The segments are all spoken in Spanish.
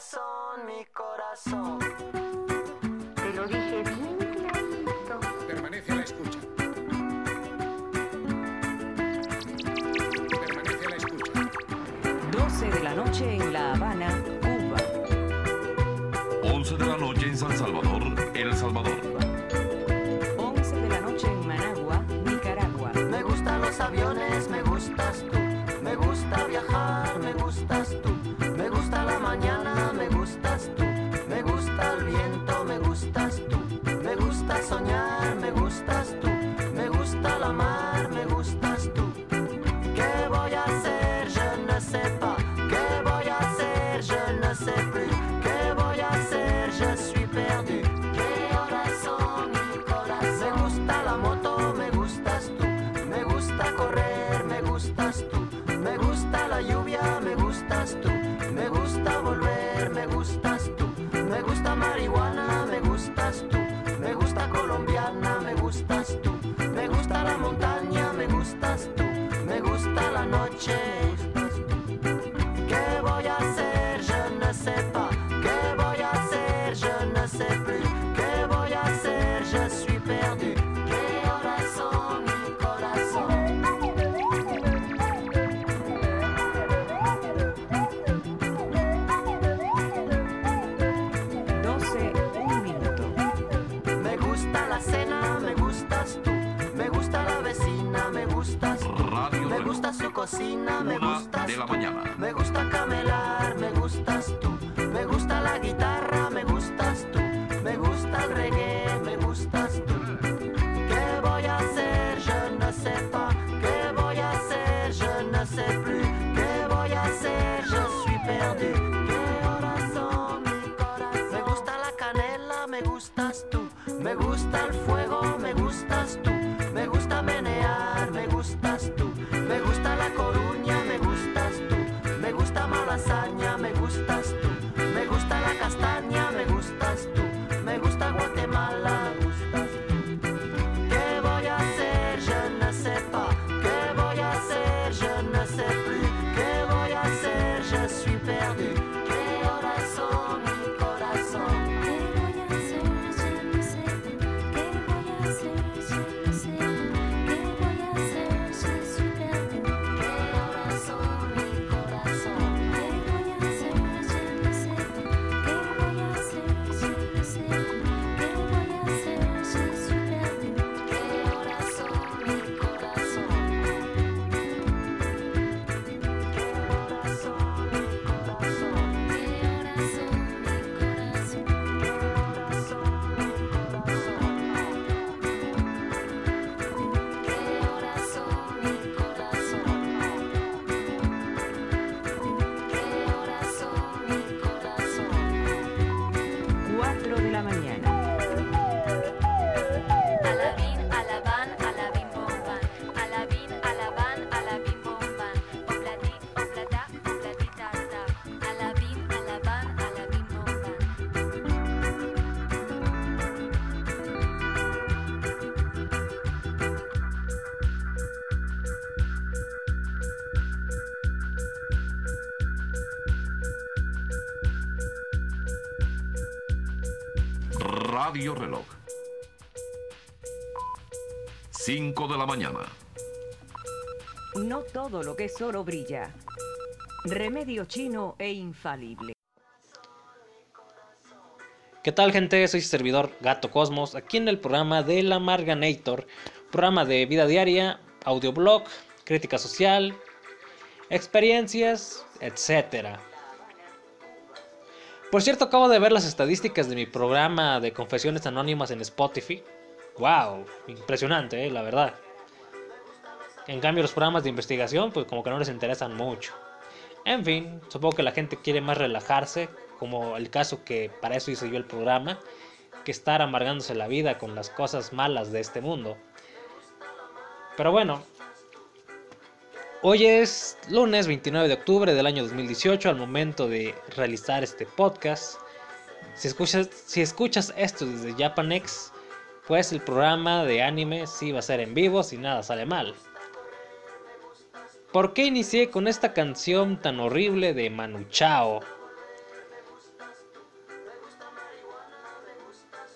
corazón, mi corazón. Te lo dije bien clarito. Permanece a la escucha. Permanece a la escucha. 12 de la noche en La Habana, Cuba. 11 de la noche en San Salvador, El Salvador. 11 de la noche en Managua, Nicaragua. Me gustan los aviones, me gustas tú. Me gusta viajar, me gustas tú. Me gusta la mañana, gusta soñar, me gustas tú. Gusta Cocina, me Una gustas de la tú. mañana. Me gusta camelar, me gustas tú. Me gusta la guitarra, me gustas tú. Me gusta el reggae, me gustas tú. ¿Qué voy a hacer? Je ne sais pas. ¿Qué voy a hacer? Je ne sais plus. ¿Qué voy a hacer? Je suis perdu. ¿Qué horas son mi corazón? Me gusta la canela, me gustas tú. Me gusta el fuego, me gustas tú. Radio Reloj. 5 de la mañana. No todo lo que es oro brilla. Remedio chino e infalible. ¿Qué tal gente? Soy su servidor Gato Cosmos, aquí en el programa de La Marganator, programa de vida diaria, audioblog, crítica social, experiencias, etc. Por cierto, acabo de ver las estadísticas de mi programa de confesiones anónimas en Spotify. ¡Wow! Impresionante, eh, la verdad. En cambio, los programas de investigación, pues como que no les interesan mucho. En fin, supongo que la gente quiere más relajarse, como el caso que para eso hice yo el programa, que estar amargándose la vida con las cosas malas de este mundo. Pero bueno, Hoy es lunes 29 de octubre del año 2018, al momento de realizar este podcast. Si escuchas, esto desde Japanex, pues el programa de anime sí va a ser en vivo si nada sale mal. ¿Por qué inicié con esta canción tan horrible de Manu Chao?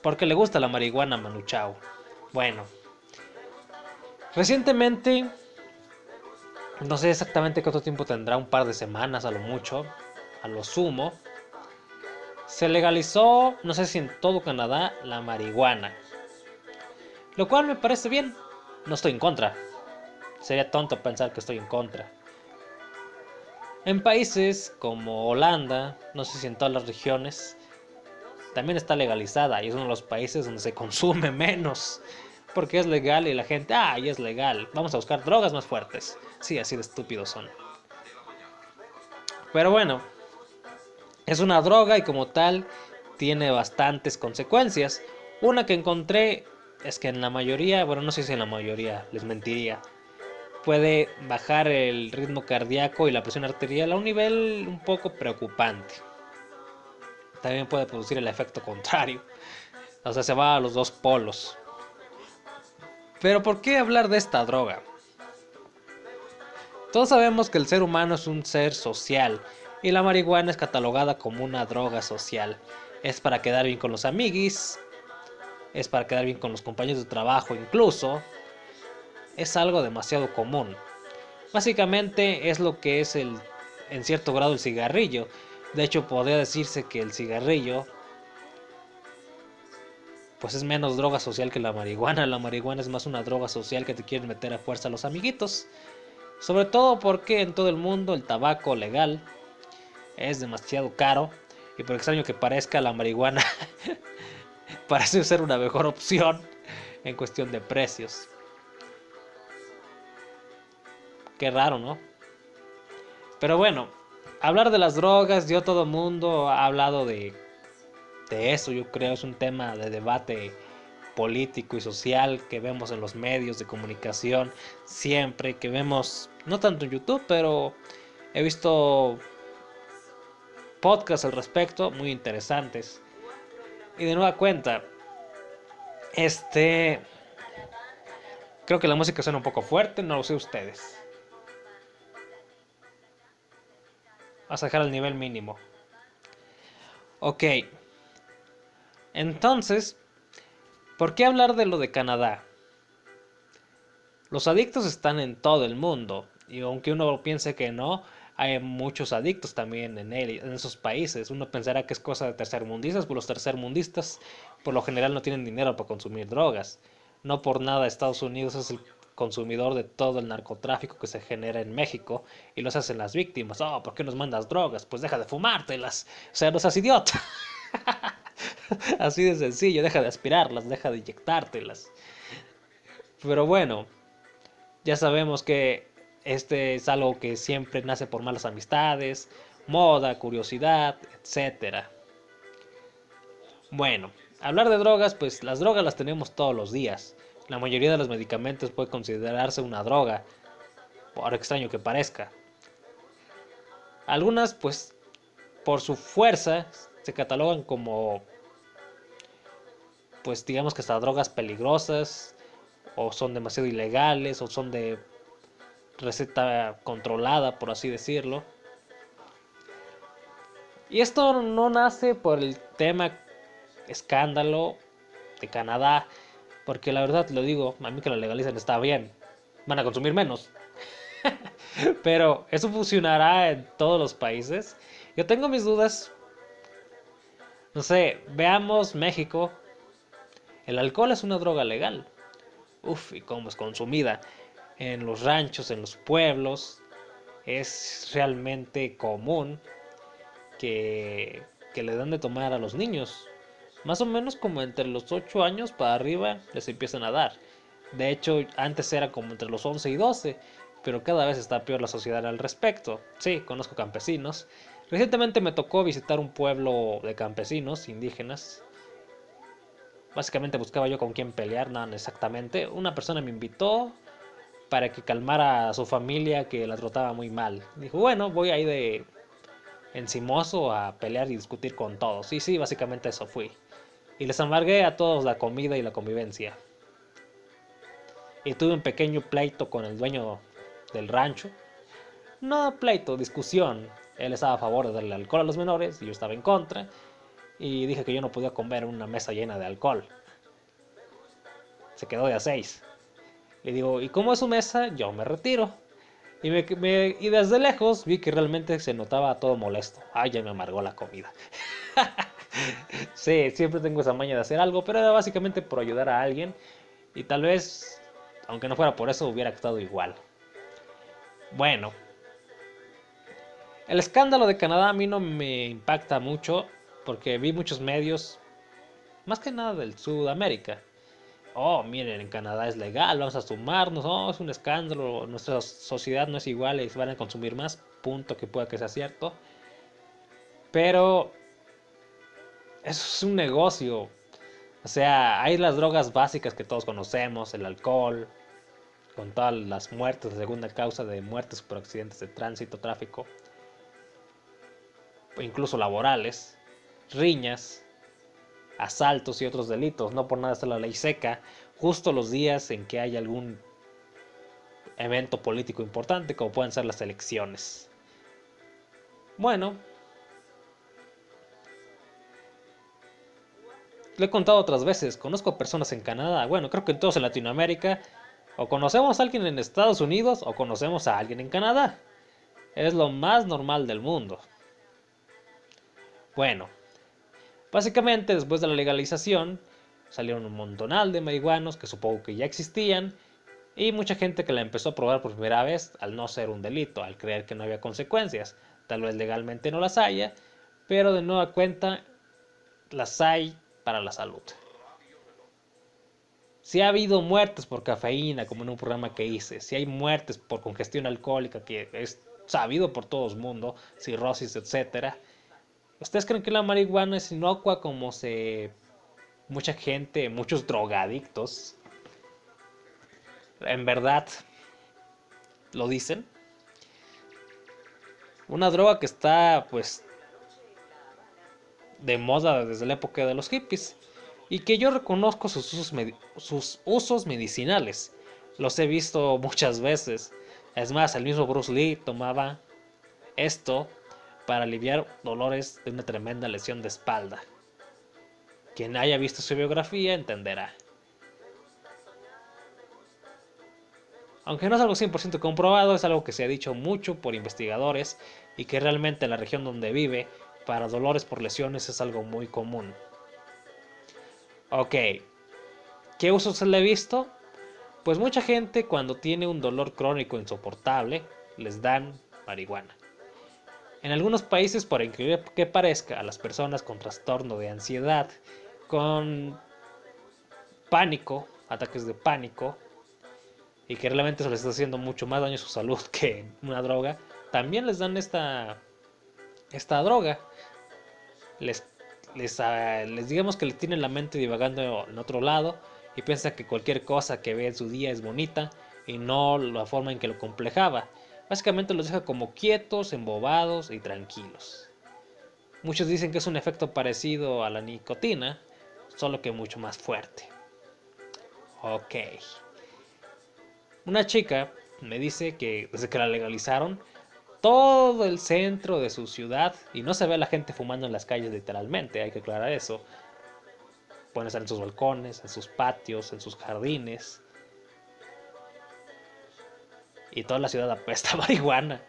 Porque le gusta la marihuana a Manu Chao. Bueno, recientemente no sé exactamente cuánto tiempo tendrá, un par de semanas a lo mucho, a lo sumo, se legalizó, no sé si en todo Canadá, la marihuana. Lo cual me parece bien, no estoy en contra. Sería tonto pensar que estoy en contra. En países como Holanda, no sé si en todas las regiones, también está legalizada y es uno de los países donde se consume menos. Porque es legal y la gente, ah, ya es legal, vamos a buscar drogas más fuertes. Sí, así de estúpidos son. Pero bueno, es una droga y como tal tiene bastantes consecuencias. Una que encontré es que en la mayoría, bueno, no sé si en la mayoría, les mentiría, puede bajar el ritmo cardíaco y la presión arterial a un nivel un poco preocupante. También puede producir el efecto contrario. O sea, se va a los dos polos. Pero ¿por qué hablar de esta droga? Todos sabemos que el ser humano es un ser social y la marihuana es catalogada como una droga social. Es para quedar bien con los amiguis, es para quedar bien con los compañeros de trabajo incluso. Es algo demasiado común. Básicamente es lo que es el, en cierto grado el cigarrillo. De hecho podría decirse que el cigarrillo pues es menos droga social que la marihuana. La marihuana es más una droga social que te quieren meter a fuerza a los amiguitos. Sobre todo porque en todo el mundo el tabaco legal es demasiado caro. Y por extraño que parezca, la marihuana parece ser una mejor opción en cuestión de precios. Qué raro, ¿no? Pero bueno, hablar de las drogas, yo todo el mundo ha hablado de, de eso, yo creo, es un tema de debate político y social que vemos en los medios de comunicación siempre, que vemos, no tanto en YouTube, pero he visto podcasts al respecto, muy interesantes. Y de nueva cuenta, este... Creo que la música suena un poco fuerte, no lo sé ustedes. Vas a dejar el nivel mínimo. Ok. Entonces, ¿por qué hablar de lo de Canadá? Los adictos están en todo el mundo. Y aunque uno piense que no, hay muchos adictos también en, él, en esos países. Uno pensará que es cosa de tercermundistas, pero los tercermundistas por lo general no tienen dinero para consumir drogas. No por nada Estados Unidos es el consumidor de todo el narcotráfico que se genera en México y los hacen las víctimas. Oh, ¿por qué nos mandas drogas? Pues deja de fumártelas. O sea, no seas idiota. Así de sencillo, deja de aspirarlas, deja de inyectártelas. Pero bueno, ya sabemos que este es algo que siempre nace por malas amistades, moda, curiosidad, etc. Bueno, hablar de drogas, pues las drogas las tenemos todos los días. La mayoría de los medicamentos puede considerarse una droga, por extraño que parezca. Algunas, pues, por su fuerza, se catalogan como, pues, digamos que hasta drogas peligrosas, o son demasiado ilegales, o son de receta controlada, por así decirlo. Y esto no nace por el tema escándalo de Canadá, porque la verdad lo digo, a mí que lo legalicen está bien, van a consumir menos. Pero eso funcionará en todos los países. Yo tengo mis dudas. No sé, veamos México. El alcohol es una droga legal. Uf, y cómo es consumida en los ranchos, en los pueblos, es realmente común que, que le dan de tomar a los niños. Más o menos como entre los 8 años para arriba les empiezan a dar. De hecho, antes era como entre los 11 y 12, pero cada vez está peor la sociedad al respecto. Sí, conozco campesinos. Recientemente me tocó visitar un pueblo de campesinos indígenas. Básicamente buscaba yo con quién pelear, nada exactamente. Una persona me invitó, para que calmara a su familia que la trataba muy mal. Dijo, bueno, voy ahí de encimoso a pelear y discutir con todos. Y sí, básicamente eso fui. Y les amargué a todos la comida y la convivencia. Y tuve un pequeño pleito con el dueño del rancho. No pleito, discusión. Él estaba a favor de darle alcohol a los menores y yo estaba en contra. y dije que yo no podía comer una mesa llena de alcohol. Se quedó de a seis. Le digo, ¿y cómo es su mesa? Yo me retiro. Y, desde lejos vi que realmente se notaba todo molesto. Ay, ya me amargó la comida. sí, siempre tengo esa maña de hacer algo, pero era básicamente por ayudar a alguien. Y tal vez, aunque no fuera por eso, hubiera actuado igual. Bueno, el escándalo de Canadá a mí no me impacta mucho porque vi muchos medios, más que nada del Sudamérica. Oh, miren, en Canadá es legal, vamos a sumarnos, oh, es un escándalo, nuestra sociedad no es igual y van a consumir más, punto que pueda que sea cierto. Pero eso es un negocio. O sea, hay las drogas básicas que todos conocemos, el alcohol, con todas las muertes, la segunda causa de muertes por accidentes de tránsito, tráfico, incluso laborales, riñas, asaltos y otros delitos. No por nada está la ley seca, justo los días en que hay algún evento político importante, como pueden ser las elecciones. Bueno, lo he contado otras veces, conozco personas en Canadá, bueno, creo que en todos en Latinoamérica, o conocemos a alguien en Estados Unidos o conocemos a alguien en Canadá. Es lo más normal del mundo. Bueno, básicamente después de la legalización salieron un montonal de marihuanos que supongo que ya existían y mucha gente que la empezó a probar por primera vez al no ser un delito, al creer que no había consecuencias. Tal vez legalmente no las haya, pero de nueva cuenta las hay para la salud. Si ha habido muertes por cafeína, como en un programa que hice, si hay muertes por congestión alcohólica, que es sabido por todo el mundo, cirrosis, etcétera, ¿ustedes creen que la marihuana es inocua como se mucha gente, muchos drogadictos, en verdad lo dicen? Una droga que está pues de moda desde la época de los hippies y que yo reconozco sus usos, sus usos medicinales. Los he visto muchas veces. Es más, el mismo Bruce Lee tomaba esto para aliviar dolores de una tremenda lesión de espalda. Quien haya visto su biografía entenderá. Aunque no es algo 100% comprobado, es algo que se ha dicho mucho por investigadores y que realmente en la región donde vive, para dolores por lesiones es algo muy común. Ok, ¿qué usos se le he visto? Pues mucha gente cuando tiene un dolor crónico insoportable, les dan marihuana. En algunos países, por increíble que parezca, a las personas con trastorno de ansiedad, con pánico, ataques de pánico, y que realmente eso les está haciendo mucho más daño a su salud que una droga, también les dan esta, esta droga. Les, les, ah, les digamos que le tienen la mente divagando en otro lado y piensa que cualquier cosa que ve en su día es bonita y no la forma en que lo complejaba. Básicamente los deja como quietos, embobados y tranquilos. Muchos dicen que es un efecto parecido a la nicotina, solo que mucho más fuerte. Ok. Una chica me dice que desde que la legalizaron, todo el centro de su ciudad, y no se ve a la gente fumando en las calles literalmente, hay que aclarar eso. Pueden estar en sus balcones, en sus patios, en sus jardines. Y toda la ciudad apesta a marihuana.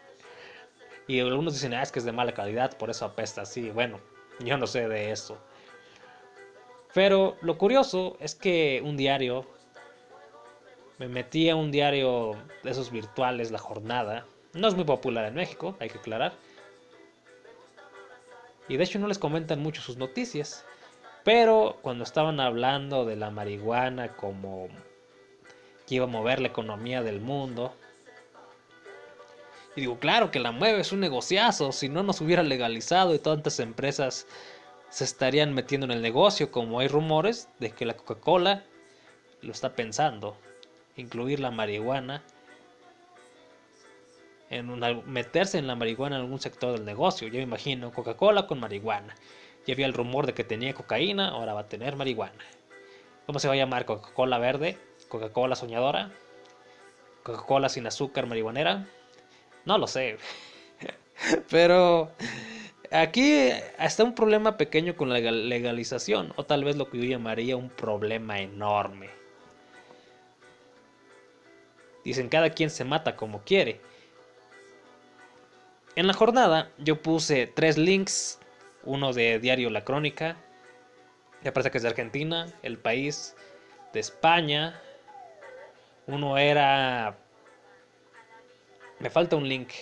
Y algunos dicen, ah, es que es de mala calidad, por eso apesta así. Bueno, yo no sé de eso. Pero lo curioso es que un diario, me metí a un diario de esos virtuales, La Jornada. No es muy popular en México, hay que aclarar. Y de hecho no les comentan mucho sus noticias. Pero cuando estaban hablando de la marihuana como que iba a mover la economía del mundo. Y digo, claro que la mueve, es un negociazo. Si no nos hubiera legalizado y tantas empresas se estarían metiendo en el negocio, como hay rumores de que la Coca-Cola lo está pensando. Incluir la marihuana en meterse en la marihuana en algún sector del negocio. Yo me imagino Coca-Cola con marihuana. Ya había el rumor de que tenía cocaína, ahora va a tener marihuana. ¿Cómo se va a llamar? ¿Coca-Cola verde? ¿Coca-Cola soñadora? ¿Coca-Cola sin azúcar marihuanera? No lo sé. Pero aquí está un problema pequeño con la legal- legalización, o tal vez lo que yo llamaría un problema enorme. Dicen, cada quien se mata como quiere. En la jornada yo puse tres links, uno de Diario La Crónica, me parece que es de Argentina, El País, de España, uno era... Me falta un link.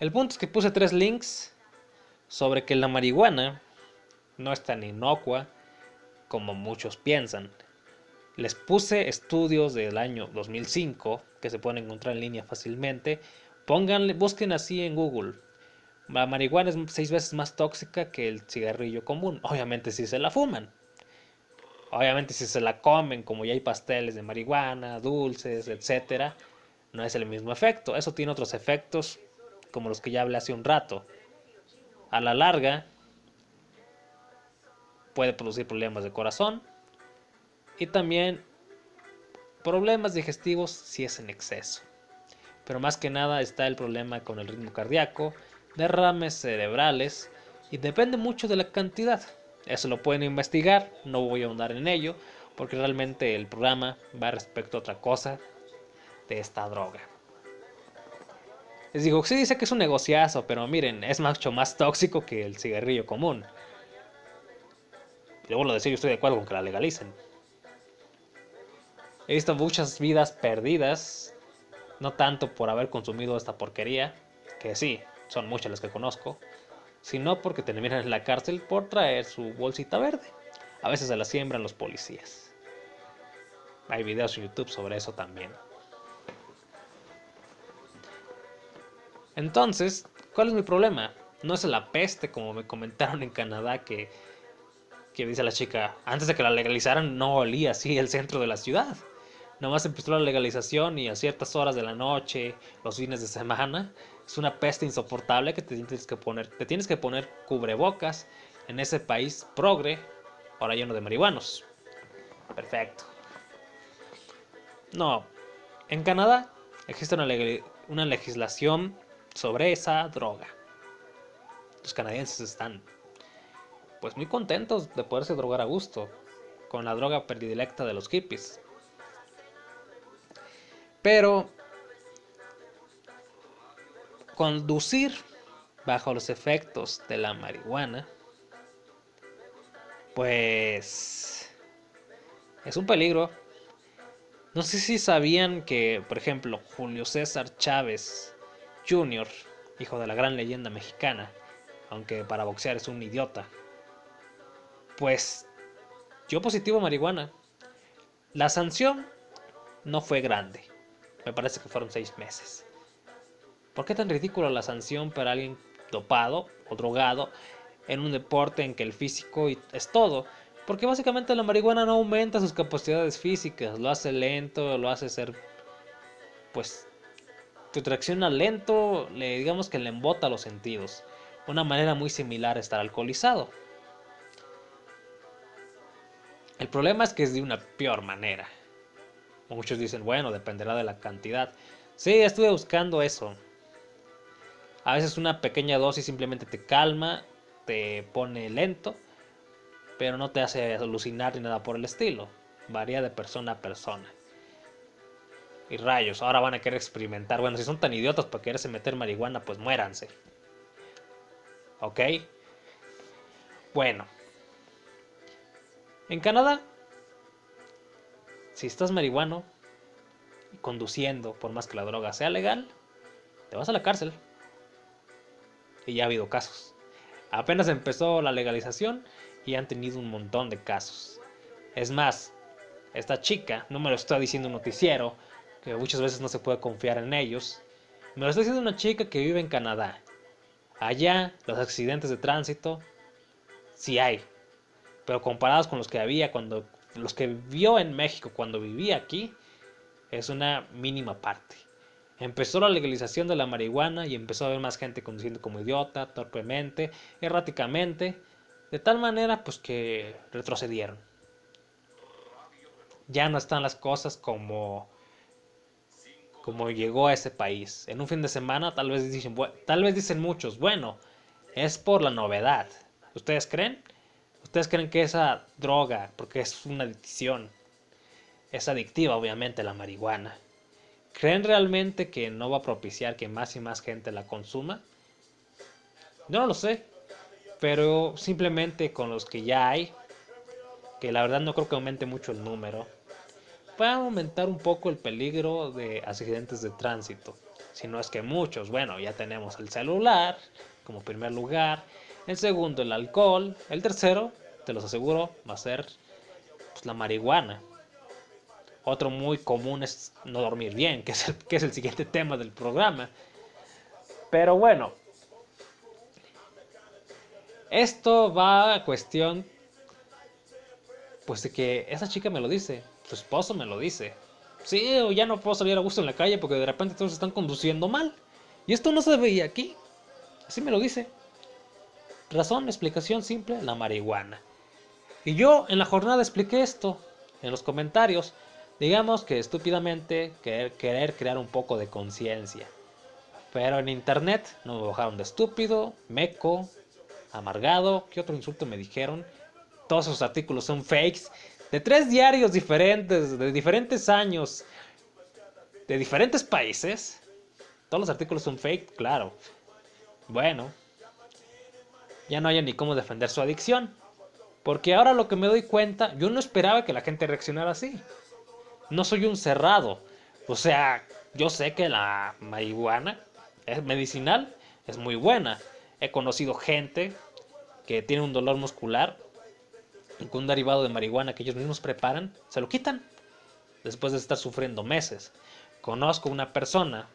El punto es que puse tres links sobre que la marihuana no es tan inocua como muchos piensan. Les puse estudios del año 2005 que se pueden encontrar en línea fácilmente. Pónganle, busquen así en Google. La marihuana es seis veces más tóxica que el cigarrillo común. Obviamente si se la fuman. Obviamente si se la comen, como ya hay pasteles de marihuana, dulces, etcétera, no es el mismo efecto. Eso tiene otros efectos como los que ya hablé hace un rato. A la larga puede producir problemas de corazón y también problemas digestivos si es en exceso. Pero más que nada está el problema con el ritmo cardíaco, derrames cerebrales y depende mucho de la cantidad. Eso lo pueden investigar, no voy a ahondar en ello porque realmente el programa va respecto a otra cosa de esta droga. Les digo, sí dice que es un negociazo, pero miren, es mucho más tóxico que el cigarrillo común. Luego lo decir, yo estoy de acuerdo con que la legalicen. He visto muchas vidas perdidas, no tanto por haber consumido esta porquería, que sí, son muchas las que conozco, sino porque terminan en la cárcel por traer su bolsita verde. A veces se la siembran los policías. Hay videos en YouTube sobre eso también. Entonces, ¿cuál es mi problema? No es la peste como me comentaron en Canadá que, que dice la chica, antes de que la legalizaran no olía así el centro de la ciudad. Nomás empezó la legalización y a ciertas horas de la noche, los fines de semana, es una peste insoportable que te tienes que poner, te tienes que poner cubrebocas en ese país progre, ahora lleno de marihuanos. Perfecto. No, en Canadá existe una, legali- una legislación sobre esa droga. Los canadienses están pues muy contentos de poderse drogar a gusto con la droga predilecta de los hippies. Pero conducir bajo los efectos de la marihuana pues es un peligro. No sé si sabían que, por ejemplo, Julio César Chávez Jr., hijo de la gran leyenda mexicana, aunque para boxear es un idiota, pues dio positivo marihuana. La sanción no fue grande, me parece que fueron seis meses. ¿Por qué tan ridícula la sanción para alguien dopado o drogado en un deporte en que el físico es todo? Porque básicamente la marihuana no aumenta sus capacidades físicas, lo hace lento, lo hace ser, pues, te tracciona lento, le digamos que le embota los sentidos. Una manera muy similar a estar alcoholizado. El problema es que es de una peor manera. Muchos dicen, bueno, dependerá de la cantidad. Sí, estuve buscando eso. A veces una pequeña dosis simplemente te calma, te pone lento, pero no te hace alucinar ni nada por el estilo. Varía de persona a persona. Y rayos, ahora van a querer experimentar. Bueno, si son tan idiotas para quererse meter marihuana, pues muéranse. ¿Ok? Bueno. En Canadá, si estás marihuano conduciendo, por más que la droga sea legal, te vas a la cárcel. Y ya ha habido casos. Apenas empezó la legalización y han tenido un montón de casos. Es más, esta chica, no me lo está diciendo un noticiero, que muchas veces no se puede confiar en ellos, me lo está diciendo una chica que vive en Canadá. Allá los accidentes de tránsito sí hay, pero comparados con los que había cuando los que vio en México cuando vivía aquí es una mínima parte. Empezó la legalización de la marihuana y empezó a haber más gente conduciendo como idiota, torpemente, erráticamente, de tal manera pues que retrocedieron. Ya no están las cosas como como llegó a ese país. En un fin de semana tal vez dicen, tal vez dicen muchos, bueno, es por la novedad. ¿Ustedes creen? ¿Ustedes creen que esa droga, porque es una adicción, es adictiva obviamente la marihuana? ¿Creen realmente que no va a propiciar que más y más gente la consuma? No lo sé, pero simplemente con los que ya hay, que la verdad no creo que aumente mucho el número, va a aumentar un poco el peligro de accidentes de tránsito. Si no es que muchos, bueno, ya tenemos el celular como primer lugar, el segundo el alcohol, el tercero, te los aseguro, va a ser pues, la marihuana. Otro muy común es no dormir bien, que es, el, que es el siguiente tema del programa. Pero bueno, esto va a cuestión, pues de que esa chica me lo dice, su esposo me lo dice. Sí, o ya no puedo salir a gusto en la calle porque de repente todos están conduciendo mal. Y esto no se veía aquí. Así me lo dice. Razón, explicación simple, la marihuana. Y yo en la jornada expliqué esto en los comentarios. Digamos que estúpidamente querer, querer crear un poco de conciencia. Pero en internet no me bajaron de estúpido, meco, amargado. ¿Qué otro insulto me dijeron? Todos esos artículos son fakes. De tres diarios diferentes, de diferentes años, de diferentes países. Todos los artículos son fake, claro. Bueno, ya no hay ni cómo defender su adicción. Porque ahora lo que me doy cuenta, yo no esperaba que la gente reaccionara así. No soy un cerrado. O sea, yo sé que la marihuana es medicinal, es muy buena. He conocido gente que tiene un dolor muscular con un derivado de marihuana que ellos mismos preparan, se lo quitan después de estar sufriendo meses. Conozco una persona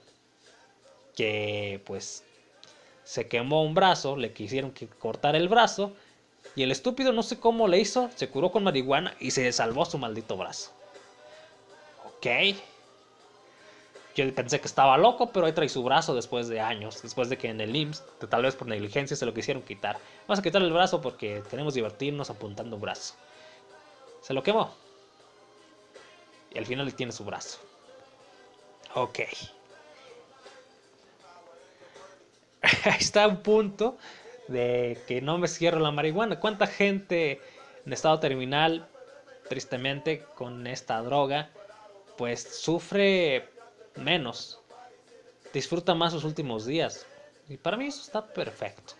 que pues se quemó un brazo, le quisieron que cortar el brazo y el estúpido no sé cómo le hizo, se curó con marihuana y se salvó su maldito brazo. Ok. Yo pensé que estaba loco, pero ahí trae su brazo después de años, después de que en el IMSS, tal vez por negligencia, se lo quisieron quitar. Vamos a quitarle el brazo porque queremos divertirnos apuntando un brazo. Se lo quemó. Y al final tiene su brazo. Ok. Ahí está un punto de que no me cierro la marihuana. ¿Cuánta gente en estado terminal, tristemente, con esta droga, pues sufre menos? Disfruta más sus últimos días. Y para mí eso está perfecto.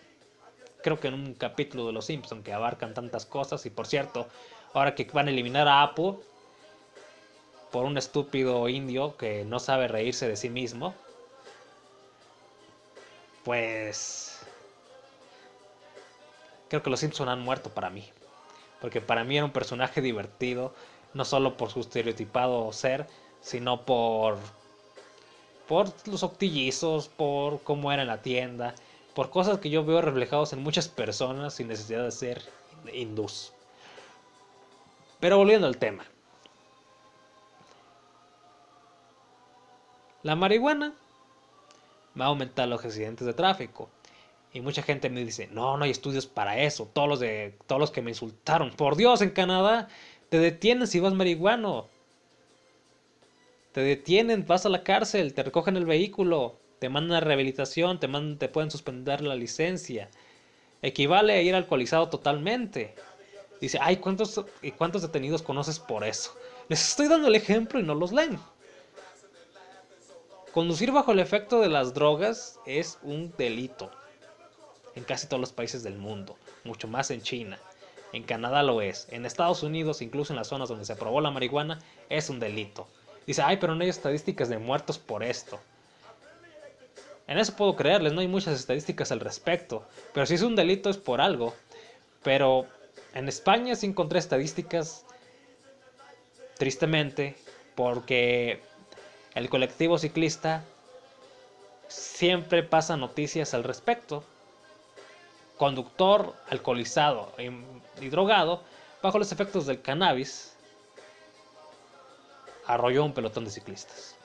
Creo que en un capítulo de Los Simpsons que abarcan tantas cosas, y por cierto, ahora que van a eliminar a Apu por un estúpido indio que no sabe reírse de sí mismo, pues creo que los Simpson han muerto para mí. Porque para mí era un personaje divertido, no solo por su estereotipado ser, sino por por los octillizos, por cómo era la tienda, por cosas que yo veo reflejados en muchas personas sin necesidad de ser hindús. Pero volviendo al tema. La marihuana va a aumentar los accidentes de tráfico. Y mucha gente me dice, no, no hay estudios para eso. Todos los, de, todos los que me insultaron. Por Dios, en Canadá te detienen si vas marihuano. Te detienen, vas a la cárcel, te recogen el vehículo, te mandan a rehabilitación, te, mandan, te pueden suspender la licencia. Equivale a ir alcoholizado totalmente. Dice, ay, ¿cuántos, ¿cuántos detenidos conoces por eso? Les estoy dando el ejemplo y no los leen. Conducir bajo el efecto de las drogas es un delito en casi todos los países del mundo, mucho más en China. En Canadá lo es. En Estados Unidos, incluso en las zonas donde se aprobó la marihuana, es un delito. Dice, ay, pero no hay estadísticas de muertos por esto. En eso puedo creerles, no hay muchas estadísticas al respecto. Pero si es un delito es por algo. Pero en España sí encontré estadísticas, tristemente, porque el colectivo ciclista siempre pasa noticias al respecto. Conductor alcoholizado y, drogado bajo los efectos del cannabis arrolló un pelotón de ciclistas.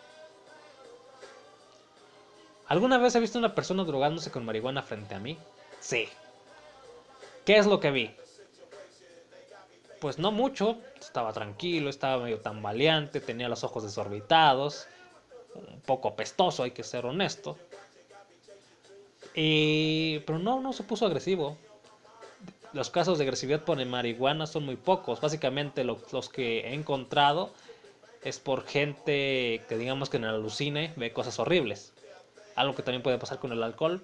¿Alguna vez he visto una persona drogándose con marihuana frente a mí? Sí. ¿Qué es lo que vi? Pues no mucho, estaba tranquilo, estaba medio tambaleante, tenía los ojos desorbitados, un poco apestoso, hay que ser honesto. Y, pero no, no se puso agresivo. Los casos de agresividad por marihuana son muy pocos. Básicamente lo- los que he encontrado es por gente que digamos que en el alucine ve cosas horribles. Algo que también puede pasar con el alcohol.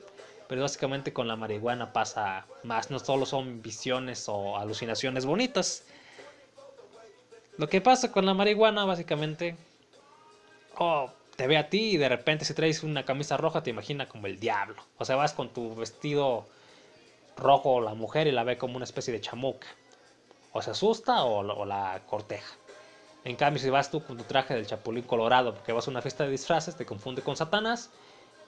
Pero básicamente con la marihuana pasa más. No solo son visiones o alucinaciones bonitas. Lo que pasa con la marihuana básicamente... Oh, te ve a ti y de repente si traes una camisa roja te imagina como el diablo. O sea, vas con tu vestido rojo la mujer y la ve como una especie de chamuca. O se asusta o la corteja. En cambio, si vas tú con tu traje del chapulín colorado porque vas a una fiesta de disfraces, te confunde con Satanás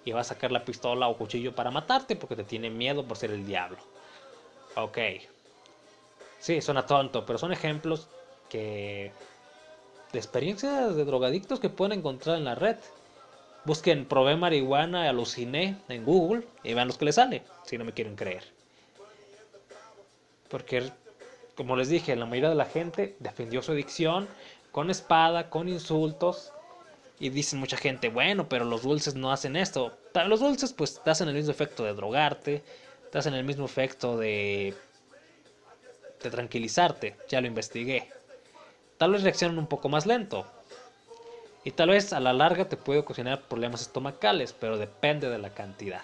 y va a sacar la pistola o cuchillo para matarte porque te tiene miedo por ser el diablo. Ok. Sí, suena tonto, pero son ejemplos que de experiencias de drogadictos que pueden encontrar en la red. Busquen probé marihuana aluciné en Google y vean los que les sale, si no me quieren creer. Porque, como les dije, la mayoría de la gente defendió su adicción con espada, con insultos. Y dicen mucha gente, bueno, pero los dulces no hacen esto. Los dulces pues te hacen el mismo efecto de drogarte, te hacen el mismo efecto de, de tranquilizarte. Ya lo investigué. Tal vez reaccionan un poco más lento. Y tal vez a la larga te puede ocasionar problemas estomacales, pero depende de la cantidad.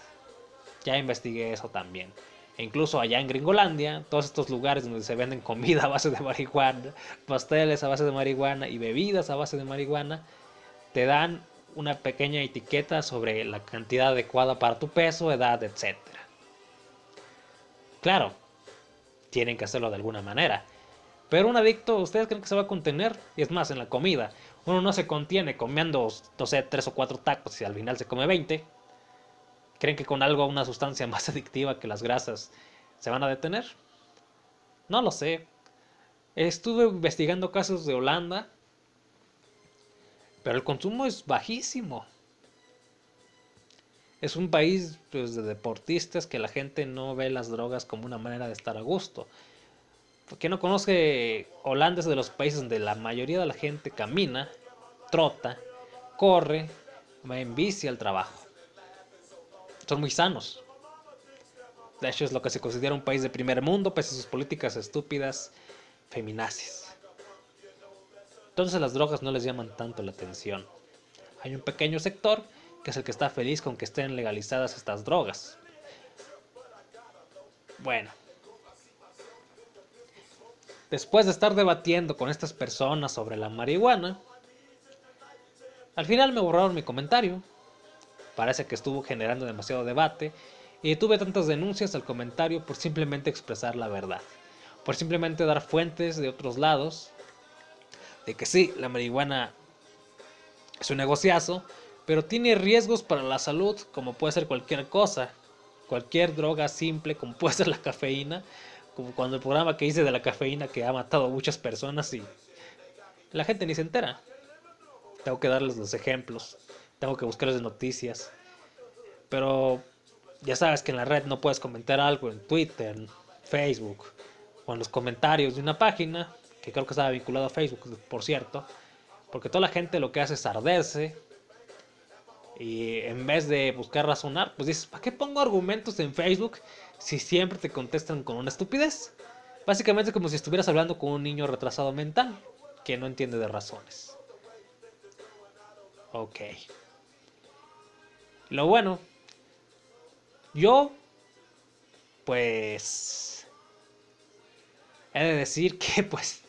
Ya investigué eso también. Incluso allá en Gringolandia, todos estos lugares donde se venden comida a base de marihuana, pasteles a base de marihuana y bebidas a base de marihuana, te dan una pequeña etiqueta sobre la cantidad adecuada para tu peso, edad, etc. Claro, tienen que hacerlo de alguna manera. Pero un adicto, ¿ustedes creen que se va a contener? Y es más, en la comida, uno no se contiene comiendo, no sé, tres o cuatro tacos y al final se come 20. ¿Creen que con algo, una sustancia más adictiva que las grasas, se van a detener? No lo sé. Estuve investigando casos de Holanda, pero el consumo es bajísimo. Es un país pues, de deportistas que la gente no ve las drogas como una manera de estar a gusto. Quien no conoce Holanda es de los países donde la mayoría de la gente camina, trota, corre, va en bici al trabajo. Son muy sanos. De hecho es lo que se considera un país de primer mundo pese a sus políticas estúpidas feminazis. Entonces las drogas no les llaman tanto la atención. Hay un pequeño sector que es el que está feliz con que estén legalizadas estas drogas. Bueno. Después de estar debatiendo con estas personas sobre la marihuana, al final me borraron mi comentario. Parece que estuvo generando demasiado debate y tuve tantas denuncias al comentario por simplemente expresar la verdad, por simplemente dar fuentes de otros lados de que sí, la marihuana es un negociazo, pero tiene riesgos para la salud como puede ser cualquier cosa, cualquier droga simple como puede la cafeína, como cuando el programa que hice de la cafeína que ha matado a muchas personas y la gente ni se entera. Tengo que darles los ejemplos, tengo que buscarles noticias, pero ya sabes que en la red no puedes comentar algo en Twitter, Facebook o en los comentarios de una página, que creo que estaba vinculado a Facebook, por cierto, porque toda la gente lo que hace es arderse y en vez de buscar razonar, pues dices, ¿para qué pongo argumentos en Facebook si siempre te contestan con una estupidez? Básicamente como si estuvieras hablando con un niño retrasado mental que no entiende de razones. Ok. Lo bueno, yo, pues, he de decir que, pues,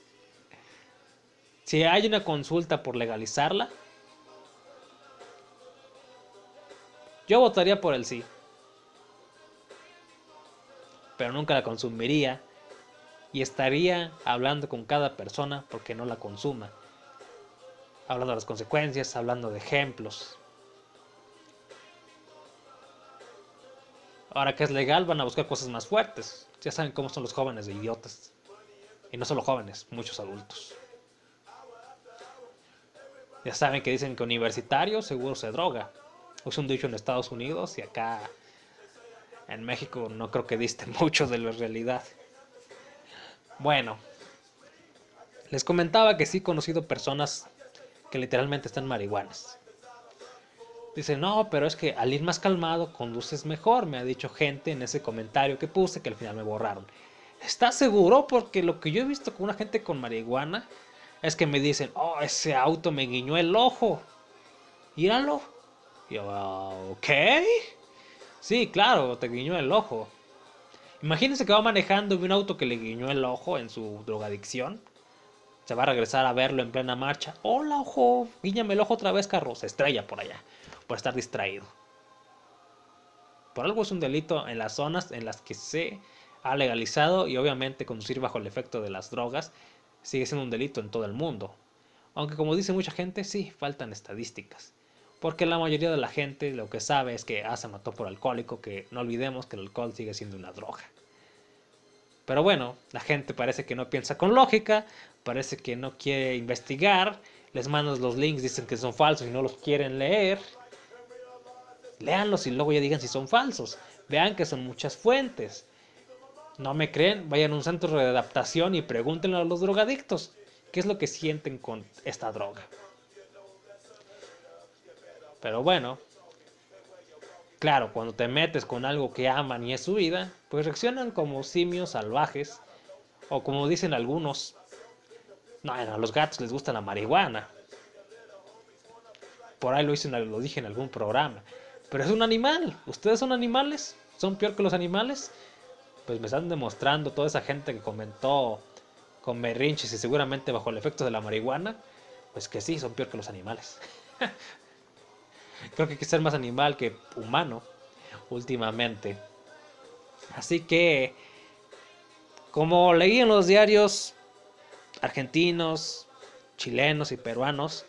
si hay una consulta por legalizarla, yo votaría por el sí. Pero nunca la consumiría y estaría hablando con cada persona porque no la consuma. Hablando de las consecuencias, hablando de ejemplos. Ahora que es legal van a buscar cosas más fuertes. Ya saben cómo son los jóvenes de idiotas. Y no solo jóvenes, muchos adultos. Ya saben que dicen que universitario seguro se droga. Es un dicho en Estados Unidos y acá en México no creo que diste mucho de la realidad. Bueno, les comentaba que sí he conocido personas que literalmente están marihuanas. Dice, no, pero es que al ir más calmado conduces mejor, me ha dicho gente en ese comentario que puse que al final me borraron. ¿Estás seguro? Porque lo que yo he visto con una gente con marihuana es que me dicen, oh, ese auto me guiñó el ojo. Míralo. Y yo, "Ah, ok. Sí, claro, te guiñó el ojo. Imagínense que va manejando un auto que le guiñó el ojo en su drogadicción. Se va a regresar a verlo en plena marcha. Hola, ojo, guíñame el ojo otra vez, carro. Se estrella por allá, por estar distraído. Por algo es un delito en las zonas en las que se ha legalizado y obviamente conducir bajo el efecto de las drogas sigue siendo un delito en todo el mundo. Aunque como dice mucha gente, sí, faltan estadísticas. Porque la mayoría de la gente lo que sabe es que ah, se mató por alcohólico, que no olvidemos que el alcohol sigue siendo una droga. Pero bueno, la gente parece que no piensa con lógica, parece que no quiere investigar, les mandas los links, dicen que son falsos y no los quieren leer. Léanlos y luego ya digan si son falsos. Vean que son muchas fuentes. No me creen, vayan a un centro de adaptación y pregúntenle a los drogadictos qué es lo que sienten con esta droga. Pero bueno, claro, cuando te metes con algo que aman y es su vida, pues reaccionan como simios salvajes, o como dicen algunos, no, a los gatos les gusta la marihuana. Por ahí lo, hice, lo dije en algún programa. Pero es un animal. ¿Ustedes son animales? ¿Son peor que los animales? Pues me están demostrando toda esa gente que comentó con berrinches y seguramente bajo el efecto de la marihuana, pues que sí, son peor que los animales. Creo que hay que ser más animal que humano últimamente. Así que, como leí en los diarios argentinos, chilenos y peruanos,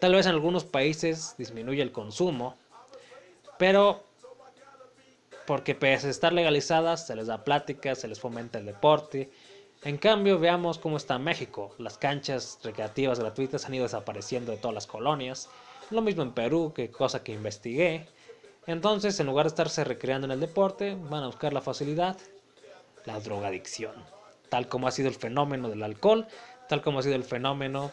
tal vez en algunos países disminuye el consumo, pero porque pese a estar legalizadas se les da pláticas, se les fomenta el deporte. En cambio, veamos cómo está México. Las canchas recreativas gratuitas han ido desapareciendo de todas las colonias. Lo mismo en Perú, que cosa que investigué. Entonces, en lugar de estarse recreando en el deporte, van a buscar la facilidad, la drogadicción. Tal como ha sido el fenómeno del alcohol, tal como ha sido el fenómeno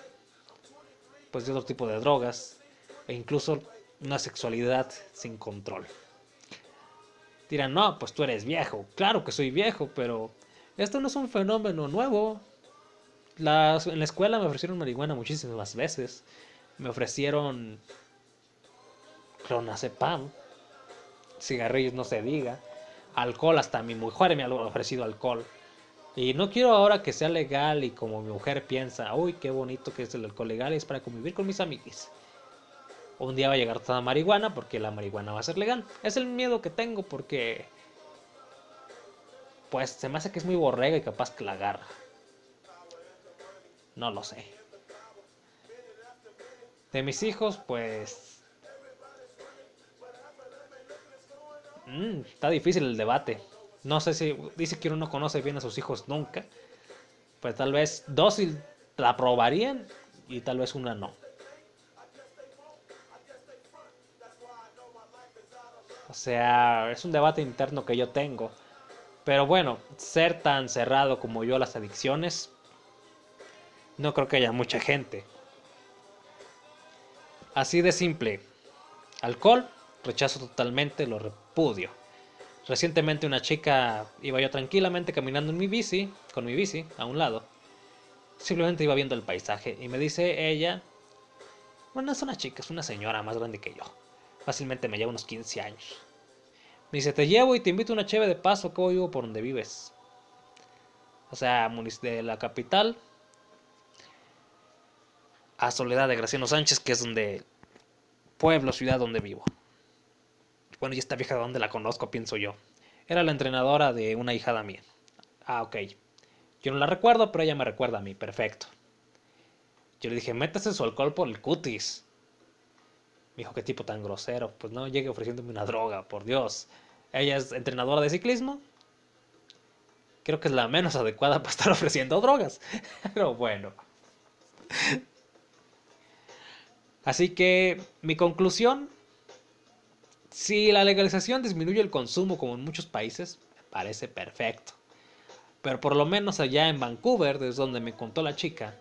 pues, de otro tipo de drogas, e incluso una sexualidad sin control. Dirán, no, pues tú eres viejo. Claro que soy viejo, pero esto no es un fenómeno nuevo. En la escuela me ofrecieron marihuana muchísimas veces. Me ofrecieron clonazepam, cigarrillos no se diga, alcohol hasta mi mujer me ha ofrecido alcohol. Y no quiero ahora que sea legal y como mi mujer piensa, uy, qué bonito que es el alcohol legal es para convivir con mis amigos. Un día va a llegar toda marihuana porque la marihuana va a ser legal. Es el miedo que tengo porque pues se me hace que es muy borrega y capaz que la agarra. No lo sé. De mis hijos, pues... Mm, está difícil el debate. No sé si dice que uno no conoce bien a sus hijos nunca. Pues tal vez dos la aprobarían y tal vez una no. O sea, es un debate interno que yo tengo. Pero bueno, ser tan cerrado como yo a las adicciones, no creo que haya mucha gente. Así de simple. Alcohol, rechazo totalmente, lo repudio. Recientemente una chica iba yo tranquilamente caminando en mi bici, con mi bici a un lado. Simplemente iba viendo el paisaje y me dice ella, bueno, no es una chica, es una señora más grande que yo. Fácilmente me lleva unos 15 años. Me dice, te llevo y te invito a una cheve de paso hoy vivo por donde vives. O sea, de la capital a Soledad de Graciano Sánchez, que es donde pueblo, ciudad donde vivo. Bueno, y esta vieja de dónde la conozco, pienso yo. Era la entrenadora de una hijada mía. Ah, ok. Yo no la recuerdo, pero ella me recuerda a mí, perfecto. Yo le dije, métase su alcohol por el cutis. Me dijo, qué tipo tan grosero. Pues no llegue ofreciéndome una droga, por Dios. Ella es entrenadora de ciclismo. Creo que es la menos adecuada para estar ofreciendo drogas. Pero bueno. Así que mi conclusión, si la legalización disminuye el consumo como en muchos países, me parece perfecto. Pero por lo menos allá en Vancouver, desde donde me contó la chica,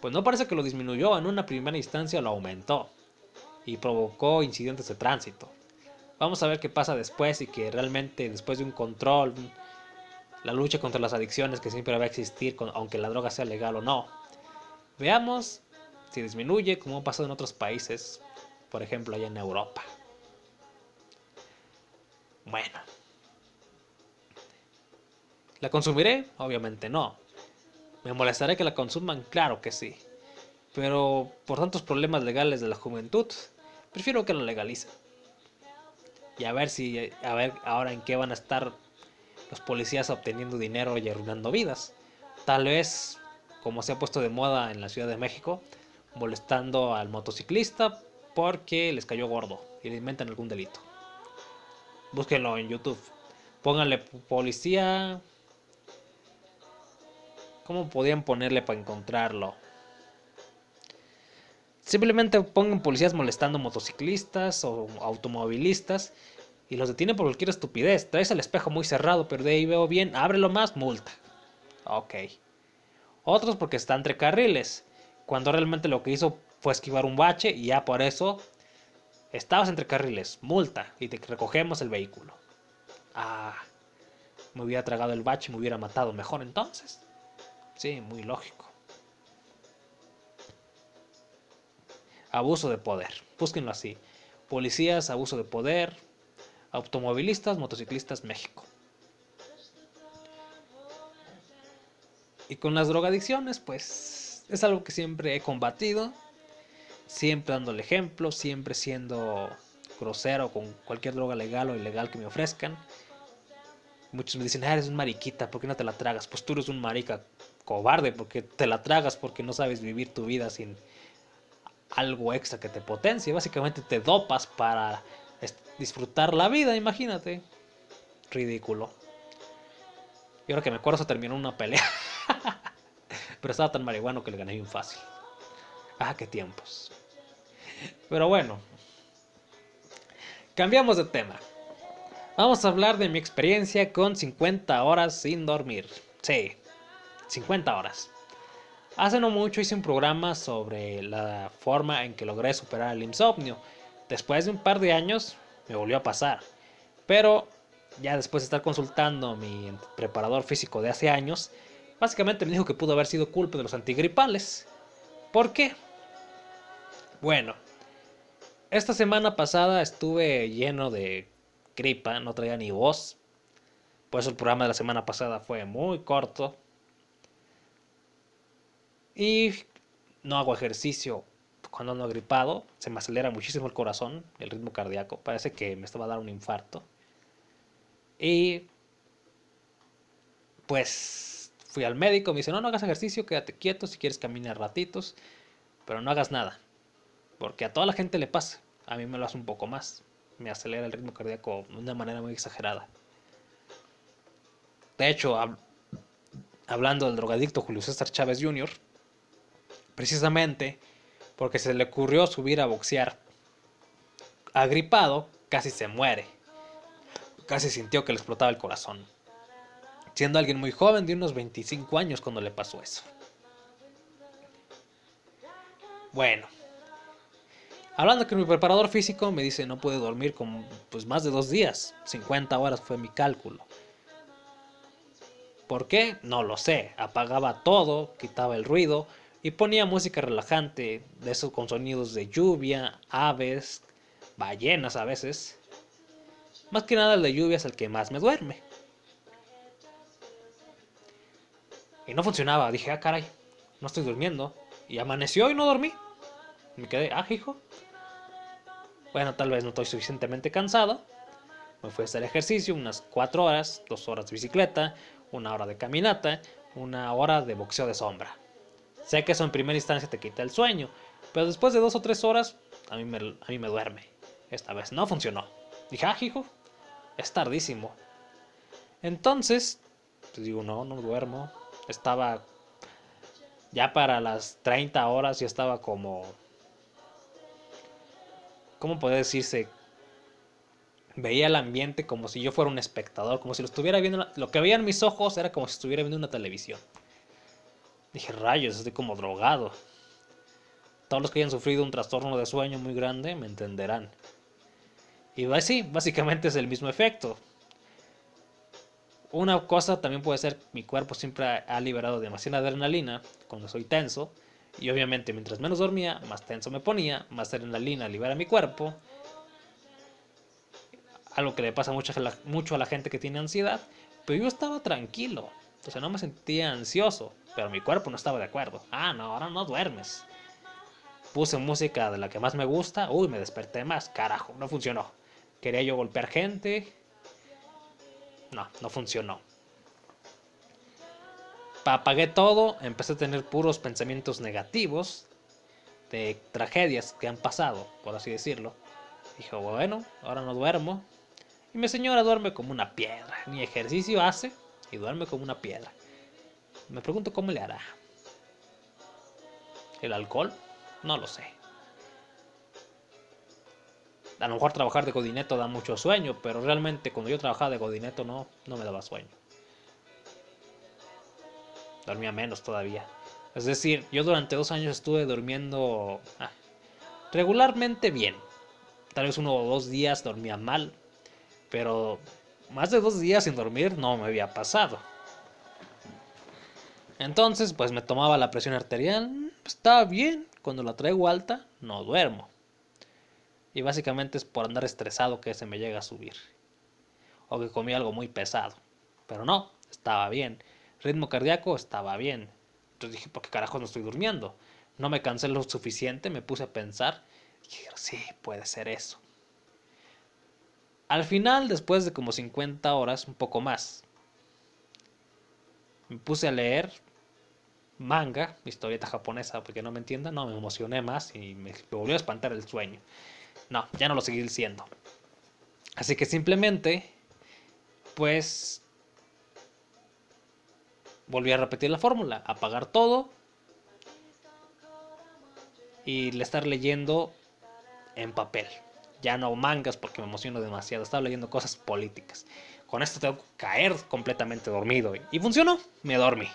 pues no parece que lo disminuyó, en una primera instancia lo aumentó. Y provocó incidentes de tránsito. Vamos a ver qué pasa después y que realmente después de un control, la lucha contra las adicciones que siempre va a existir, aunque la droga sea legal o no. Veamos si disminuye como ha pasado en otros países, por ejemplo allá en Europa. Bueno. ¿La consumiré? Obviamente no. ¿Me molestaré que la consuman? Claro que sí. Pero por tantos problemas legales de la juventud, prefiero que la legalicen. Y a ver si, a ver ahora en qué van a estar los policías obteniendo dinero y arruinando vidas. Tal vez, como se ha puesto de moda en la Ciudad de México, molestando al motociclista porque les cayó gordo y le inventan algún delito. Búsquenlo en YouTube. Pónganle policía. ¿Cómo podían ponerle para encontrarlo? Simplemente pongan policías molestando motociclistas o automovilistas y los detienen por cualquier estupidez. Traes el espejo muy cerrado, pero de ahí veo bien, ábrelo más, multa. Ok. Otros porque está entre carriles, cuando realmente lo que hizo fue esquivar un bache y ya por eso estabas entre carriles, multa y te recogemos el vehículo. Ah, me hubiera tragado el bache, me hubiera matado mejor entonces. Sí, muy lógico. Abuso de poder. Búsquenlo así. Policías, abuso de poder. Automovilistas, motociclistas, México. Y con las drogadicciones, pues es algo que siempre he combatido. Siempre dando el ejemplo, siempre siendo grosero con cualquier droga legal o ilegal que me ofrezcan. Muchos me dicen, ah, eres un mariquita, ¿por qué no te la tragas? Pues tú eres un marica cobarde, porque te la tragas porque no sabes vivir tu vida sin algo extra que te potencie. Básicamente te dopas para disfrutar la vida, imagínate. Ridículo. Y ahora que me acuerdo se terminó una pelea. Pero estaba tan marihuano que le gané bien fácil. Ah, qué tiempos. Pero bueno. Cambiamos de tema. Vamos a hablar de mi experiencia con 50 horas sin dormir. Sí, 50 horas. Hace no mucho hice un programa sobre la forma en que logré superar el insomnio. Después de un par de años me volvió a pasar. Pero ya después de estar consultando a mi preparador físico de hace años, básicamente me dijo que pudo haber sido culpa de los antigripales. ¿Por qué? Bueno, esta semana pasada estuve lleno de gripa, no traía ni voz. Por eso el programa de la semana pasada fue muy corto. Y no hago ejercicio cuando ando agripado. Se me acelera muchísimo el corazón, el ritmo cardíaco. Parece que me estaba a dar un infarto. Y pues fui al médico. Me dice, no, no hagas ejercicio, quédate quieto. Si quieres caminar ratitos. Pero no hagas nada. Porque a toda la gente le pasa. A mí me lo hace un poco más. Me acelera el ritmo cardíaco de una manera muy exagerada. De hecho, hab- hablando del drogadicto Julio César Chávez Jr., precisamente porque se le ocurrió subir a boxear agripado, casi se muere. Casi sintió que le explotaba el corazón. Siendo alguien muy joven, de unos 25 años, cuando le pasó eso. Bueno, hablando que mi preparador físico me dice no puede dormir con pues más de dos días, 50 horas fue mi cálculo. ¿Por qué? No lo sé. Apagaba todo, quitaba el ruido y ponía música relajante, de eso con sonidos de lluvia, aves, ballenas a veces. Más que nada el de lluvia es el que más me duerme. Y no funcionaba, dije, ah, caray, no estoy durmiendo. Y amaneció y no dormí. Me quedé, ah, hijo. Bueno, tal vez no estoy suficientemente cansado. Me fui a hacer ejercicio unas 4 horas, 2 horas de bicicleta, una hora de caminata, una hora de boxeo de sombra. Sé que eso en primera instancia te quita el sueño, pero después de 2 o 3 horas a mí, me, a mí me duerme. Esta vez no funcionó. Dije, ah, hijo, es tardísimo. Entonces, pues digo, no, no duermo. Estaba ya para las 30 horas, ya estaba como... ¿Cómo puede decirse? Veía el ambiente como si yo fuera un espectador, como si lo estuviera viendo. Lo que veía en mis ojos era como si estuviera viendo una televisión. Dije, rayos, estoy como drogado. Todos los que hayan sufrido un trastorno de sueño muy grande me entenderán. Y va- sí, básicamente es el mismo efecto. Una cosa también puede ser mi cuerpo siempre ha- liberado demasiada adrenalina cuando soy tenso. Y obviamente mientras menos dormía, más tenso me ponía, más adrenalina libera mi cuerpo. Algo que le pasa a mucho a la gente que tiene ansiedad. Pero yo estaba tranquilo. Sea, no me sentía ansioso. Pero mi cuerpo no estaba de acuerdo. Ah, no, ahora no duermes. Puse música de la que más me gusta. Uy, me desperté más. Carajo, no funcionó. Quería yo golpear gente. No, no funcionó. Pa- Apagué todo, empecé a tener puros pensamientos negativos de tragedias que han pasado, por así decirlo. Dije, bueno, ahora no duermo. Y mi señora duerme como una piedra. Ni ejercicio hace y duerme como una piedra. Me pregunto cómo le hará. ¿El alcohol? No lo sé. A lo mejor trabajar de godineto da mucho sueño, pero realmente cuando yo trabajaba de godineto no, no me daba sueño. Dormía menos todavía. Es decir, yo durante dos años estuve durmiendo ah, regularmente bien. Tal vez uno o dos días dormía mal, pero más de dos días sin dormir no me había pasado. Entonces, pues me tomaba la presión arterial, estaba bien. Cuando la traigo alta, no duermo. Y básicamente es por andar estresado que se me llega a subir. O que comí algo muy pesado. Pero no, estaba bien. Ritmo cardíaco estaba bien. Entonces dije, ¿por qué carajo no estoy durmiendo? No me cansé lo suficiente, me puse a pensar. Y dije, sí, puede ser eso. Al final, después de como 50 horas, un poco más, me puse a leer manga, historieta japonesa, porque no me entiendan, no, me emocioné más y me, volvió a espantar el sueño. No, ya no lo seguí diciendo. Así que simplemente, pues, volví a repetir la fórmula, apagar todo y estar leyendo en papel. Ya no mangas porque me emociono demasiado, estaba leyendo cosas políticas. Con esto tengo que caer completamente dormido y funcionó, me dormí.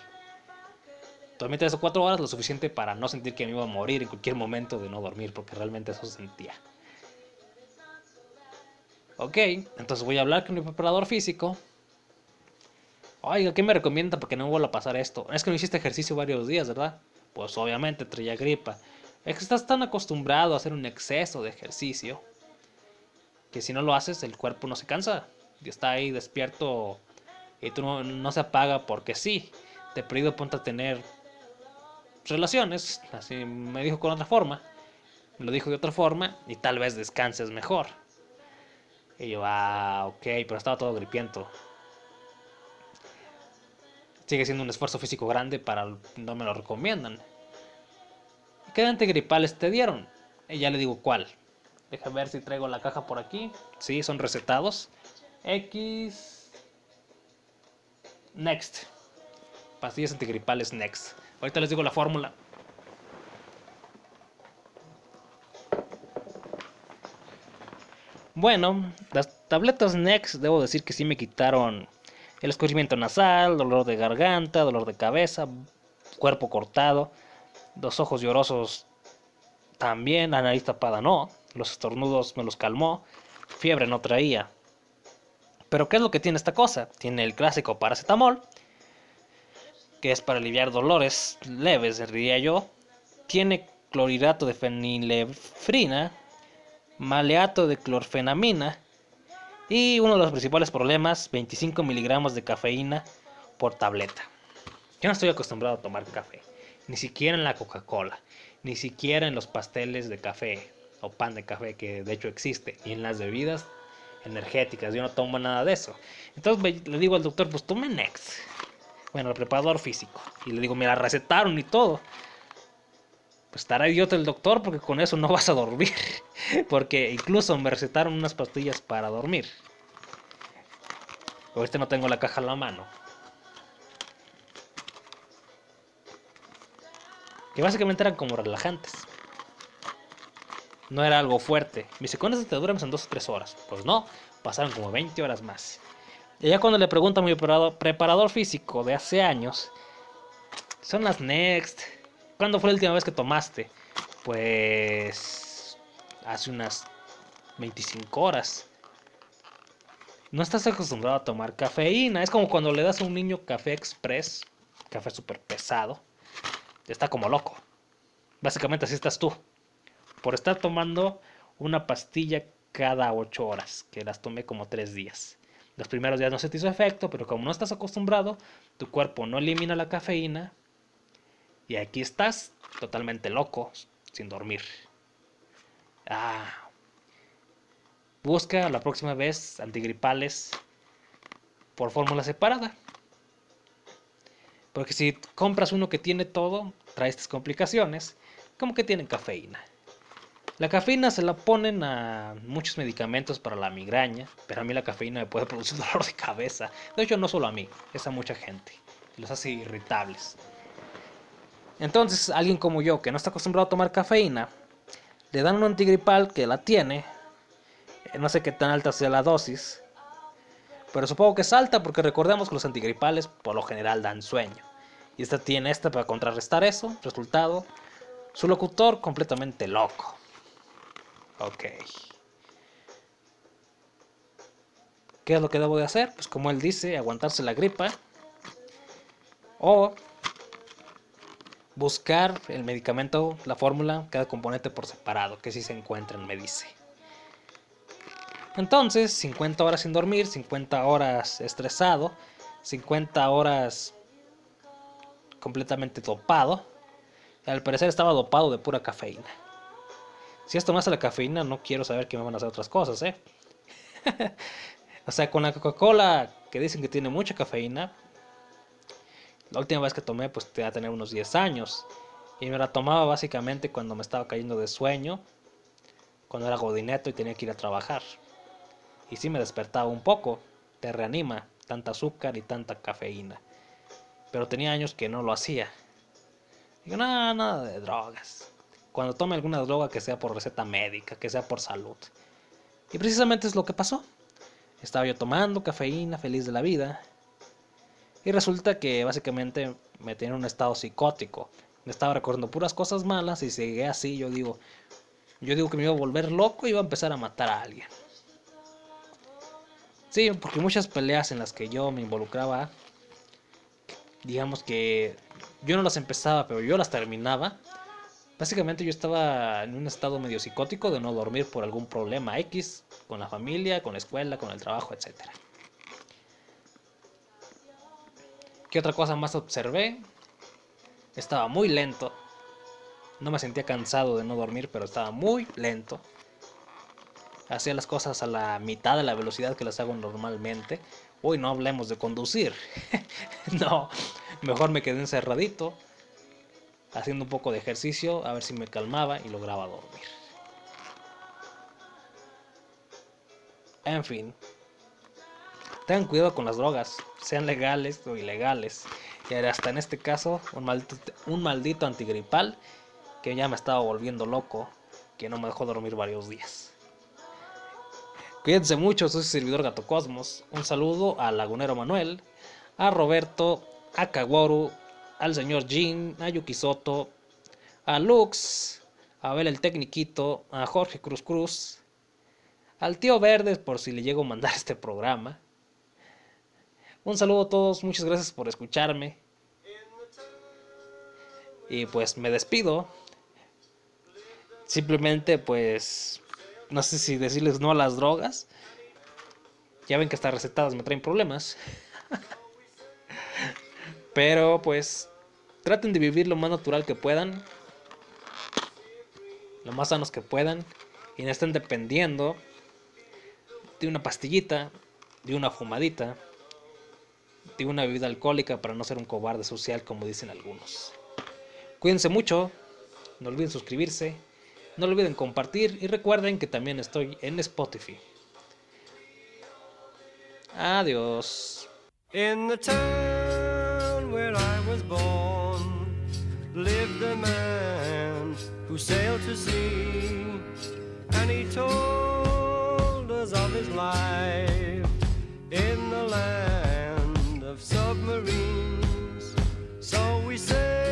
Dormí 3 o 4 horas, lo suficiente para no sentir que me iba a morir en cualquier momento de no dormir, porque realmente eso sentía. Ok, entonces voy a hablar con mi preparador físico. Oiga, ¿qué me recomienda para que no vuelva a pasar esto? Es que no hiciste ejercicio varios días, ¿verdad? Pues obviamente traía gripa. Es que estás tan acostumbrado a hacer un exceso de ejercicio que si no lo haces el cuerpo no se cansa. Está ahí despierto y tú no, no se apaga porque sí. Te he pedido ponte a tener relaciones, así me dijo con otra forma. Me lo dijo de otra forma y tal vez descanses mejor. Y yo, ah, ok, pero estaba todo gripiento. Sigue siendo un esfuerzo físico grande para no me lo recomiendan. ¿Qué antigripales te dieron? Y ya le digo cuál. Deja ver si traigo la caja por aquí. Sí, son recetados. X. Next. Pastillas antigripales Next. Ahorita les digo la fórmula. Bueno, las tabletas Next debo decir que sí me quitaron el escurrimiento nasal, dolor de garganta, dolor de cabeza, cuerpo cortado, los ojos llorosos también, la nariz tapada no, los estornudos me los calmó, fiebre no traía. Pero ¿qué es lo que tiene esta cosa? Tiene el clásico paracetamol, que es para aliviar dolores leves, diría yo. Tiene clorhidrato de fenilefrina, maleato de clorfenamina y uno de los principales problemas, 25 miligramos de cafeína por tableta. Yo no estoy acostumbrado a tomar café, ni siquiera en la Coca-Cola, ni siquiera en los pasteles de café o pan de café que de hecho existe, y en las bebidas energéticas, yo no tomo nada de eso. Entonces me- le digo al doctor, pues tome Next, bueno, al preparador físico, y le digo, me la recetaron y todo. Pues estará idiota el doctor porque con eso no vas a dormir. Porque incluso me recetaron unas pastillas para dormir. Ahorita no tengo la caja a la mano. Que básicamente eran como relajantes. No era algo fuerte. Me dice, ¿cuántas te duermes en 2 o 3 horas? Pues no, pasaron como 20 horas más. Y ya cuando le pregunto a mi preparador, preparador físico de hace años, son las Next. ¿Cuándo fue la última vez que tomaste? pues hace unas 25 horas. No estás acostumbrado a tomar cafeína. Es como cuando le das a un niño café express, café súper pesado. Está como loco. Básicamente así estás tú. Por estar tomando una pastilla cada 8 horas, que las tomé como 3 días. Los primeros días no se te hizo efecto, pero como no estás acostumbrado, tu cuerpo no elimina la cafeína. Y aquí estás totalmente loco, sin dormir. Ah. Busca la próxima vez antigripales por fórmula separada. Porque si compras uno que tiene todo, trae estas complicaciones, como que tienen cafeína. La cafeína se la ponen a muchos medicamentos para la migraña, pero a mí la cafeína me puede producir dolor de cabeza. De hecho, no solo a mí, es a mucha gente. Los hace irritables. Entonces, alguien como yo, que no está acostumbrado a tomar cafeína, le dan un antigripal que la tiene. eh, No sé qué tan alta sea la dosis. Pero supongo que es alta porque recordemos que los antigripales por lo general dan sueño. Y esta tiene esta para contrarrestar eso. Resultado, su locutor completamente loco. Ok. ¿Qué es lo que debo de hacer? Pues como él dice, aguantarse la gripa. O buscar el medicamento, la fórmula, cada componente por separado, que si se encuentran, me dice. Entonces, 50 horas sin dormir, 50 horas estresado, 50 horas completamente dopado. Al parecer estaba dopado de pura cafeína. Si esto me hace la cafeína, no quiero saber que me van a hacer otras cosas, ¿eh? o sea, con la Coca-Cola que dicen que tiene mucha cafeína, la última vez que tomé, pues te va a tener unos 10 años. Y me la tomaba básicamente cuando me estaba cayendo de sueño, cuando era godineto y tenía que ir a trabajar. Y sí me despertaba un poco, te reanima, tanta azúcar y tanta cafeína. Pero tenía años que no lo hacía. Digo, nada, nada de drogas. Cuando tome alguna droga que sea por receta médica, que sea por salud. Y precisamente es lo que pasó. Estaba yo tomando cafeína, feliz de la vida. Y resulta que básicamente me tenía en un estado psicótico. Me estaba recordando puras cosas malas y seguía así. Yo digo, yo digo que me iba a volver loco y iba a empezar a matar a alguien. Sí, porque muchas peleas en las que yo me involucraba, digamos que yo no las empezaba, pero yo las terminaba. Básicamente yo estaba en un estado medio psicótico de no dormir por algún problema X, con la familia, con la escuela, con el trabajo, etc. ¿Qué otra cosa más observé? Estaba muy lento. No me sentía cansado de no dormir, pero estaba muy lento. Hacía las cosas a la mitad de la velocidad que las hago normalmente. Uy, no hablemos de conducir. no, mejor me quedé encerradito, haciendo un poco de ejercicio, a ver si me calmaba y lograba dormir. En fin, tengan cuidado con las drogas, sean legales o ilegales. Y hasta en este caso, un maldito, antigripal que ya me estaba volviendo loco, que no me dejó dormir varios días. Cuídense mucho, soy su servidor Gato Cosmos. Un saludo al lagunero Manuel, a Roberto, a Kaworu, al señor Jin, a Yuki Soto, a Lux, a Abel el Tecniquito, a Jorge Cruz Cruz, al tío Verdes por si le llego a mandar este programa. Un saludo a todos, muchas gracias por escucharme. Y pues me despido. Simplemente pues no sé si decirles no a las drogas. Ya ven que hasta recetadas me traen problemas. Pero pues traten de vivir lo más natural que puedan. Lo más sanos que puedan. Y no estén dependiendo de una pastillita, de una fumadita, de una bebida alcohólica para no ser un cobarde social como dicen algunos. Cuídense mucho. No olviden suscribirse. No olviden compartir y recuerden que también estoy en Spotify. Adiós. Lived a man who sailed to sea, and he told us of his life in the land of submarines. So we sailed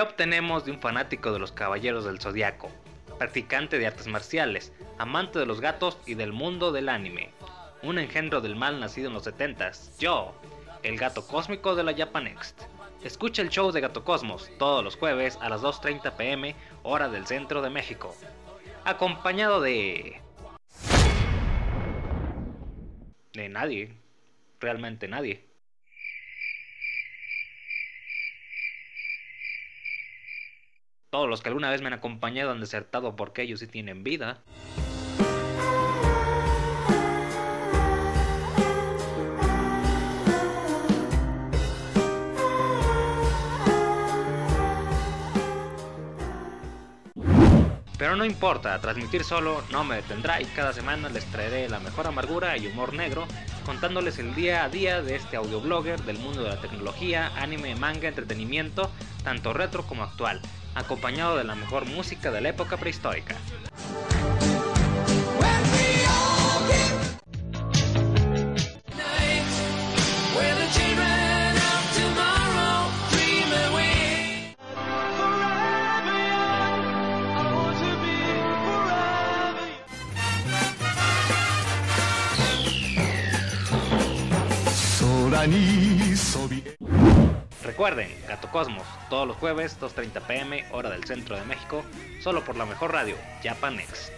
¿Qué obtenemos de un fanático de los Caballeros del Zodiaco? Practicante de artes marciales, amante de los gatos y del mundo del anime. Un engendro del mal nacido en los 70s. Yo, el gato cósmico de la Japanext. Escucha el show de Gato Cosmos todos los jueves a las 2.30 pm, hora del centro de México. Acompañado de... De nadie. Realmente nadie. Todos los que alguna vez me han acompañado han desertado porque ellos sí tienen vida. Pero no importa, transmitir solo no me detendrá y cada semana les traeré la mejor amargura y humor negro, contándoles el día a día de este audioblogger del mundo de la tecnología, anime, manga, entretenimiento, tanto retro como actual, acompañado de la mejor música de la época prehistórica. Recuerden, Gato Cosmos, todos los jueves, 2.30 pm, hora del centro de México, solo por la mejor radio, Japanex.